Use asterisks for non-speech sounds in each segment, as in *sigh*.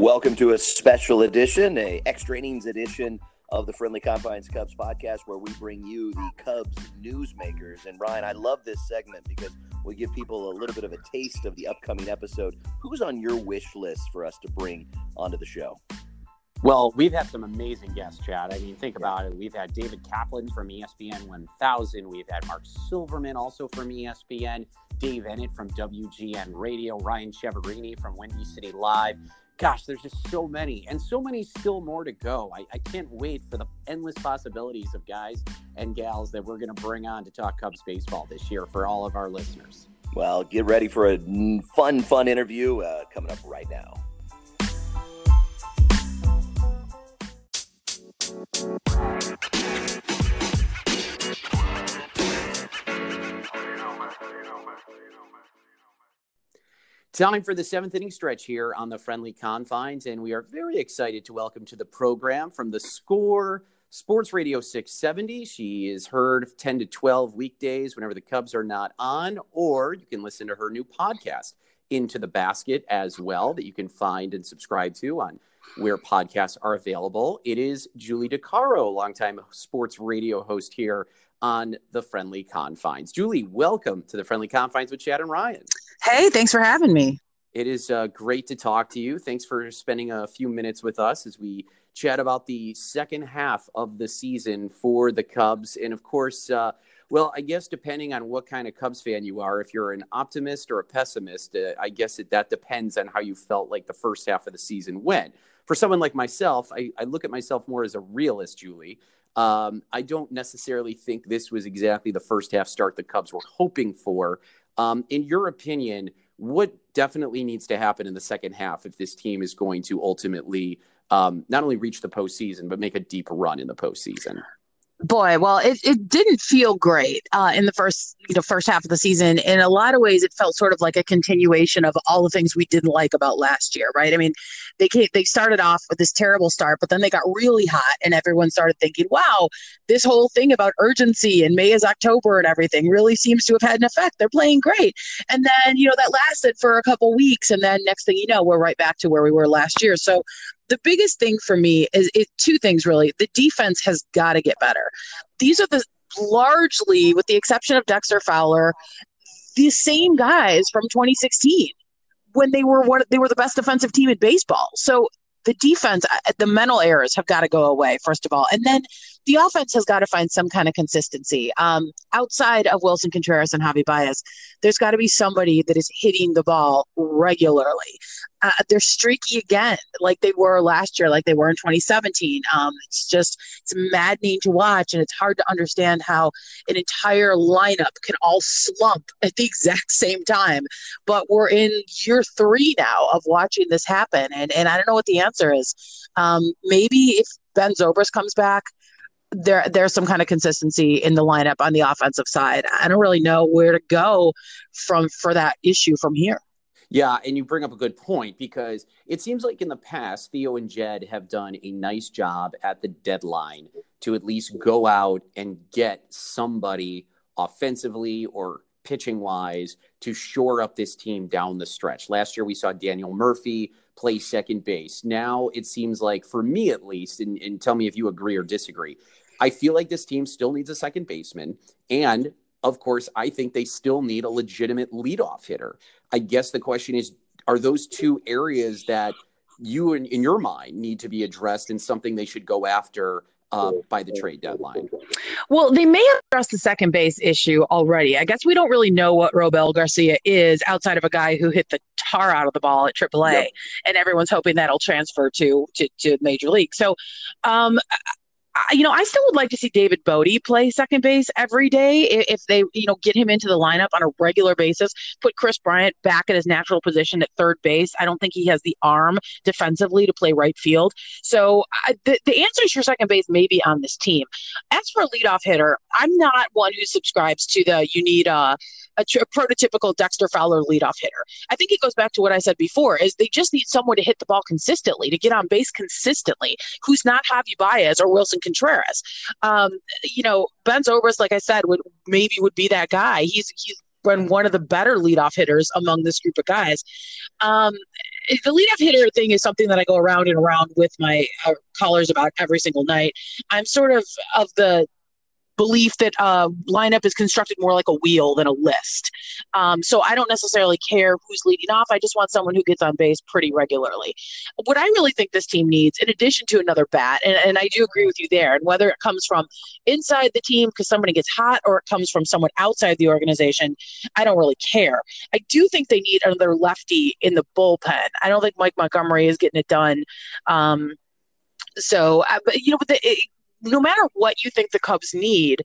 Welcome to a special edition, a extra innings edition of the Friendly Confines Cubs podcast, where we bring you the Cubs newsmakers. And Ryan, I love this segment because we give people a little bit of a taste of the upcoming episode. Who's on your wish list for us to bring onto the show? Well, we've had some amazing guests, Chad. I mean, think about it. We've had David Kaplan from ESPN 1000. We've had Marc Silverman also from ESPN, Dave Eanet from WGN Radio, Ryan Chiaverini from Windy City Live. Gosh, there's just so many, and so many still more to go. I, I can't wait for the endless possibilities of guys and gals that we're going to bring on to talk Cubs baseball this year for all of our listeners. Well, get ready for a fun, fun interview uh, coming up right now. Time for the seventh inning stretch here on the friendly confines, and we are very excited to welcome to the program from the score Sports Radio 670. She is heard 10 to 12 weekdays whenever the Cubs are not on, or you can listen to her new podcast, Into the Basket, as well, that you can find and subscribe to on where podcasts are available. It is Julie DiCaro, longtime sports radio host here on the Friendly Confines. Julie, welcome to the Friendly Confines with Chad and Ryan. Hey, thanks for having me. It is uh, great to talk to you. Thanks for spending a few minutes with us as we chat about the second half of the season for the Cubs. And of course, uh, well, I guess depending on what kind of Cubs fan you are, if you're an optimist or a pessimist, uh, I guess it, that depends on how you felt like the first half of the season went. For someone like myself, I, I look at myself more as a realist, Julie. Um, I don't necessarily think this was exactly the first half start the Cubs were hoping for. Um, in your opinion, what definitely needs to happen in the second half if this team is going to ultimately um, not only reach the postseason, but make a deep run in the postseason? Boy, well, it, it didn't feel great uh, in the first you know first half of the season. In a lot of ways, it felt sort of like a continuation of all the things we didn't like about last year, right? I mean, they came, they started off with this terrible start, but then they got really hot, and everyone started thinking, "Wow, this whole thing about urgency and May is October and everything really seems to have had an effect. They're playing great." And then you know that lasted for a couple weeks, and then next thing you know, we're right back to where we were last year. So the biggest thing for me is it, two things really. The defense has got to get better. These are the largely, with the exception of Dexter Fowler, the same guys from 2016 when they were one they were the best defensive team in baseball. So the defense, uh, the mental errors have got to go away first of all, and then the offense has got to find some kind of consistency. Um, outside of Willson Contreras and Javi Baez, there's got to be somebody that is hitting the ball regularly. Uh, they're streaky again, like they were last year, like they were in 2017. Um, it's just it's maddening to watch, and it's hard to understand how an entire lineup can all slump *laughs* at the exact same time. But we're in year three now of watching this happen, and and I don't know what the answer is. Um, maybe if Ben Zobrist comes back, there there's some kind of consistency in the lineup on the offensive side. I don't really know where to go from for that issue from here. Yeah, and you bring up a good point because it seems like in the past Theo and Jed have done a nice job at the deadline to at least go out and get somebody offensively or pitching wise to shore up this team down the stretch. Last year we saw Daniel Murphy play second base. Now it seems like, for me at least, and, and tell me if you agree or disagree, I feel like this team still needs a second baseman. And of course, I think they still need a legitimate leadoff hitter. I guess the question is are those two areas that you, in, in your mind, need to be addressed and something they should go after uh, by the trade deadline? Well, they may have addressed the second base issue already. I guess we don't really know what Robel Garcia is outside of a guy who hit the tar out of the ball at AAA, yep. and everyone's hoping that'll transfer to to, to Major League. So, um, you know, I still would like to see David Bote play second base every day if they, you know, get him into the lineup on a regular basis. Put Kris Bryant back at his natural position at third base. I don't think he has the arm defensively to play right field. So I, the the answers your second base may be on this team. As for a leadoff hitter, I'm not one who subscribes to the you need a a, a, prototypical Dexter Fowler leadoff hitter. I think it goes back to what I said before: is they just need someone to hit the ball consistently, to get on base consistently, who's not Javi Baez or Willson Contreras. Um, you know, Ben Zobrist, like I said, would maybe would be that guy. He's he's been one of the better leadoff hitters among this group of guys. Um, the leadoff hitter thing is something that I go around and around with my uh, callers about every single night. I'm sort of of the belief that uh, lineup is constructed more like a wheel than a list. Um, so I don't necessarily care who's leading off. I just want someone who gets on base pretty regularly. What I really think this team needs, in addition to another bat, and, and I do agree with you there, and whether it comes from inside the team because somebody gets hot or it comes from someone outside the organization, I don't really care. I do think they need another lefty in the bullpen. I don't think Mike Montgomery is getting it done. Um, so, uh, but you know, but the, it, no matter what you think the Cubs need,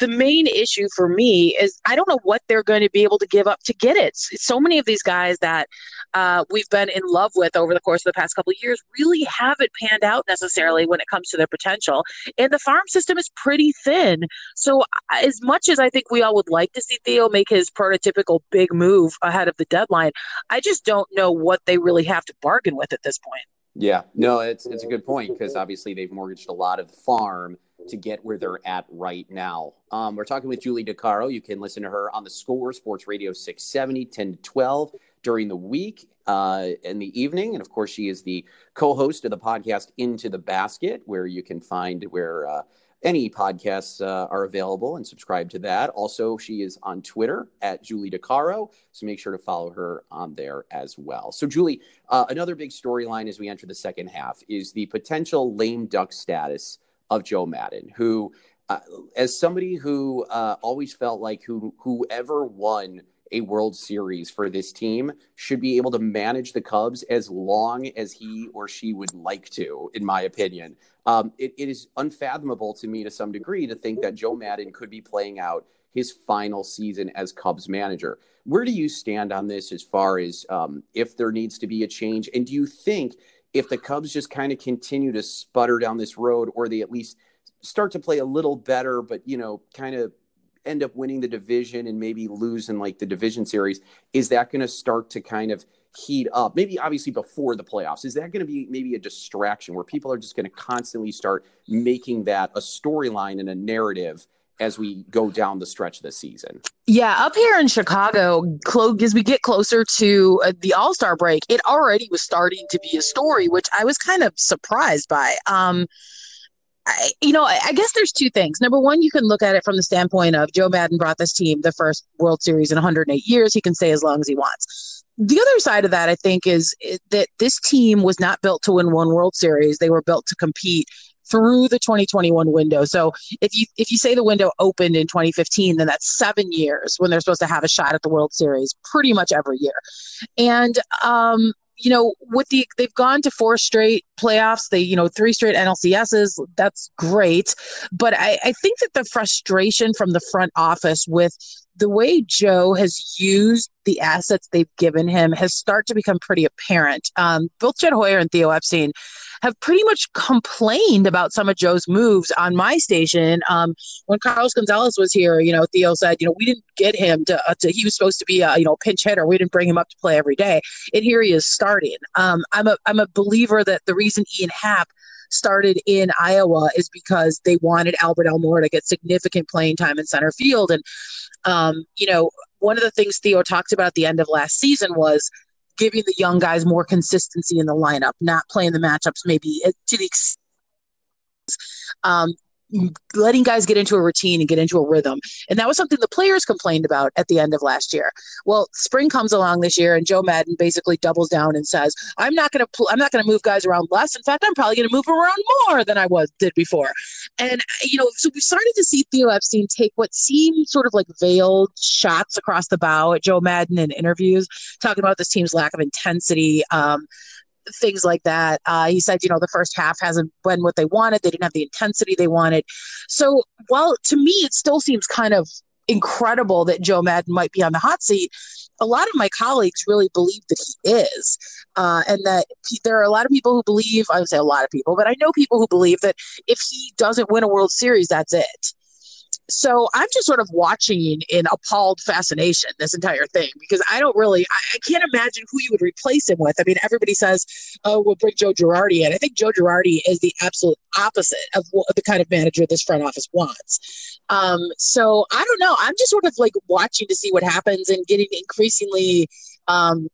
the main issue for me is I don't know what they're going to be able to give up to get it. So many of these guys that uh, we've been in love with over the course of the past couple of years really haven't panned out necessarily when it comes to their potential. And the farm system is pretty thin. So, as much as I think we all would like to see Theo make his prototypical big move ahead of the deadline, I just don't know what they really have to bargain with at this point. Yeah, no, it's it's a good point because obviously they've mortgaged a lot of the farm to get where they're at right now. Um, we're talking with Julie DiCaro. You can listen to her on the Score Sports Radio 670, 10 to 12 during the week uh, in the evening. And of course, she is the co host of the podcast Into the Basket, where you can find where uh, any podcasts uh, are available and subscribe to that. Also, she is on Twitter at Julie DiCaro, so make sure to follow her on there as well. So, Julie, uh, another big storyline as we enter the second half is the potential lame duck status of Joe Maddon, who, uh, as somebody who uh, always felt like who whoever won a World Series for this team should be able to manage the Cubs as long as he or she would like to, in my opinion. Um, it, it is unfathomable to me to some degree to think that Joe Maddon could be playing out his final season as Cubs manager. Where do you stand on this as far as um, if there needs to be a change? And do you think if the Cubs just kind of continue to sputter down this road, or they at least start to play a little better, but you know, kind of end up winning the division and maybe lose in like the division series, is that going to start to kind of heat up? Maybe obviously before the playoffs. Is that going to be maybe a distraction where people are just going to constantly start making that a storyline and a narrative? as we go down the stretch of the season. Yeah, up here in Chicago, as we get closer to uh, the All Star break, it already was starting to be a story, which I was kind of surprised by. Um, I, you know, I, I guess there's two things. Number one, you can look at it from the standpoint of Joe Maddon brought this team the first World Series in 108 years. He can stay as long as he wants. The other side of that, I think, is that this team was not built to win one World Series. They were built to compete through the 2021 window. So if you if you say the window opened in 2015, then that's seven years when they're supposed to have a shot at the World Series, pretty much every year. And um, you know, with the they've gone to four straight playoffs, they, you know, three straight NLCSs, that's great. But I, I think that the frustration from the front office with the way Joe has used the assets they've given him has started to become pretty apparent. Um, both Jed Hoyer and Theo Epstein have pretty much complained about some of Joe's moves on my station. Um, when Carlos Gonzalez was here, you know, Theo said, you know, we didn't get him to, uh, to he was supposed to be a, you know, pinch hitter. We didn't bring him up to play every day. And here he is starting. Um, I'm a, I'm a believer that the reason Ian Happ started in Iowa is because they wanted Albert Almora to get significant playing time in center field. And, um, you know, one of the things Theo talked about at the end of last season was giving the young guys more consistency in the lineup, not playing the matchups maybe eh, to the extent um, letting guys get into a routine and get into a rhythm. And that was something the players complained about at the end of last year. Well, spring comes along this year and Joe Maddon basically doubles down and says, "I'm not going to pl- I'm not going to move guys around less. In fact, I'm probably going to move around more than I was did before." And you know, so we started to see Theo Epstein take what seemed sort of like veiled shots across the bow at Joe Maddon in interviews, talking about this team's lack of intensity. Um, things like that. Uh, he said, you know, the first half hasn't been what they wanted. They didn't have the intensity they wanted. So, while to me, it still seems kind of incredible that Joe Maddon might be on the hot seat. A lot of my colleagues really believe that he is, uh, and that he, there are a lot of people who believe. I would say a lot of people, but I know people who believe that if he doesn't win a World Series, that's it so I'm just sort of watching in appalled fascination this entire thing because I don't really, I, I, can't imagine who you would replace him with. I mean, everybody says, oh, we'll bring Joe Girardi in. I think Joe Girardi is the absolute opposite of what, the kind of manager this front office wants. Um, so I don't know. I'm just sort of like watching to see what happens and getting increasingly um,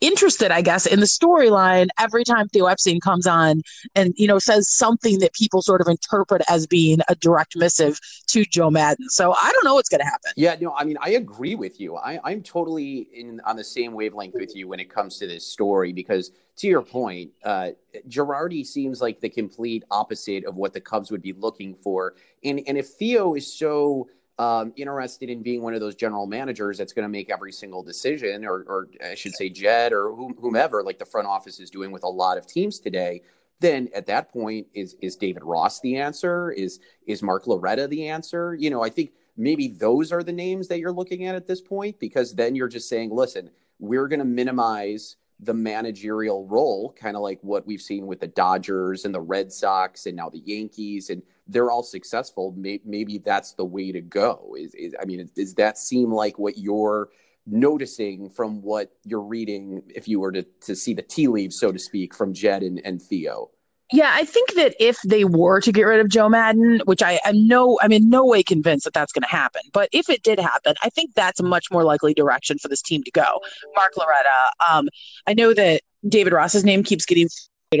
interested, I guess, in the storyline every time Theo Epstein comes on and, you know, says something that people sort of interpret as being a direct missive to Joe Maddon. So I don't know what's going to happen. Yeah, no, I mean, I agree with you. I, I'm totally in on the same wavelength with you when it comes to this story because, to your point, uh, Girardi seems like the complete opposite of what the Cubs would be looking for. And, and if Theo is so um, interested in being one of those general managers that's going to make every single decision, or, or I should say, Jed or whomever, like the front office is doing with a lot of teams today, then at that point, is is David Ross the answer? Is is Mark Loretta the answer? You know, I think maybe those are the names that you're looking at at this point, because then you're just saying, listen, we're going to minimize the managerial role, kind of like what we've seen with the Dodgers and the Red Sox and now the Yankees, and they're all successful. Maybe that's the way to go. Is, is I mean, does that seem like what you're noticing from what you're reading, if you were to, to see the tea leaves, so to speak, from Jed and, and Theo? Yeah, I think that if they were to get rid of Joe Maddon, which I am no, I'm in no way convinced that that's going to happen, but if it did happen, I think that's a much more likely direction for this team to go. Mark Loretta, um, I know that David Ross's name keeps getting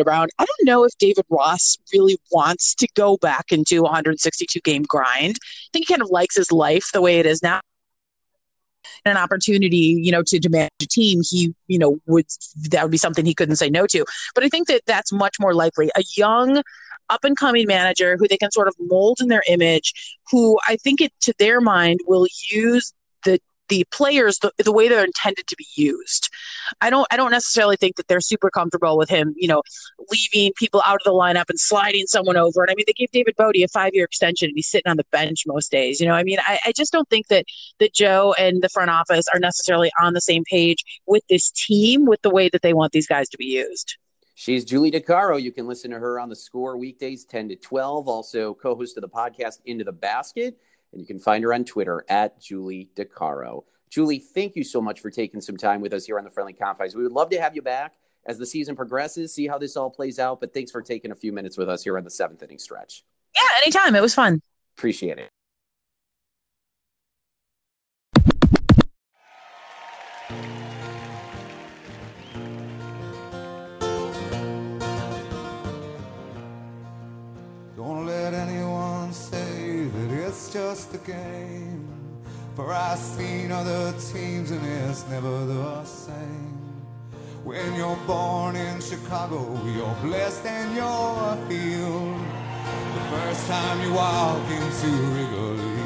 around. I don't know if David Ross really wants to go back into 162 game grind. I think he kind of likes his life the way it is now an opportunity, you know, to, manage a team, he, you know, would that would be something he couldn't say no to. But I think that that's much more likely. A young, up and coming manager who they can sort of mold in their image, who I think it to their mind will use the the players the, the way they're intended to be used. I don't I don't necessarily think that they're super comfortable with him, you know, leaving people out of the lineup and sliding someone over. And I mean, they gave David Bote a five year extension and he's sitting on the bench most days. You know, I mean, I, I just don't think that that Joe and the front office are necessarily on the same page with this team with the way that they want these guys to be used. She's Julie DiCaro. You can listen to her on the score weekdays 10 to 12. Also, co host of the podcast Into the Basket. And you can find her on Twitter at Julie DiCaro. Julie, thank you so much for taking some time with us here on the Friendly Confines. We would love to have you back as the season progresses, see how this all plays out. But thanks for taking a few minutes with us here on the seventh inning stretch. Yeah, anytime. It was fun. Appreciate it. Just a game. For I've seen other teams and it's never the same. When you're born in Chicago, you're blessed and you're healed. The first time you walk into Wrigley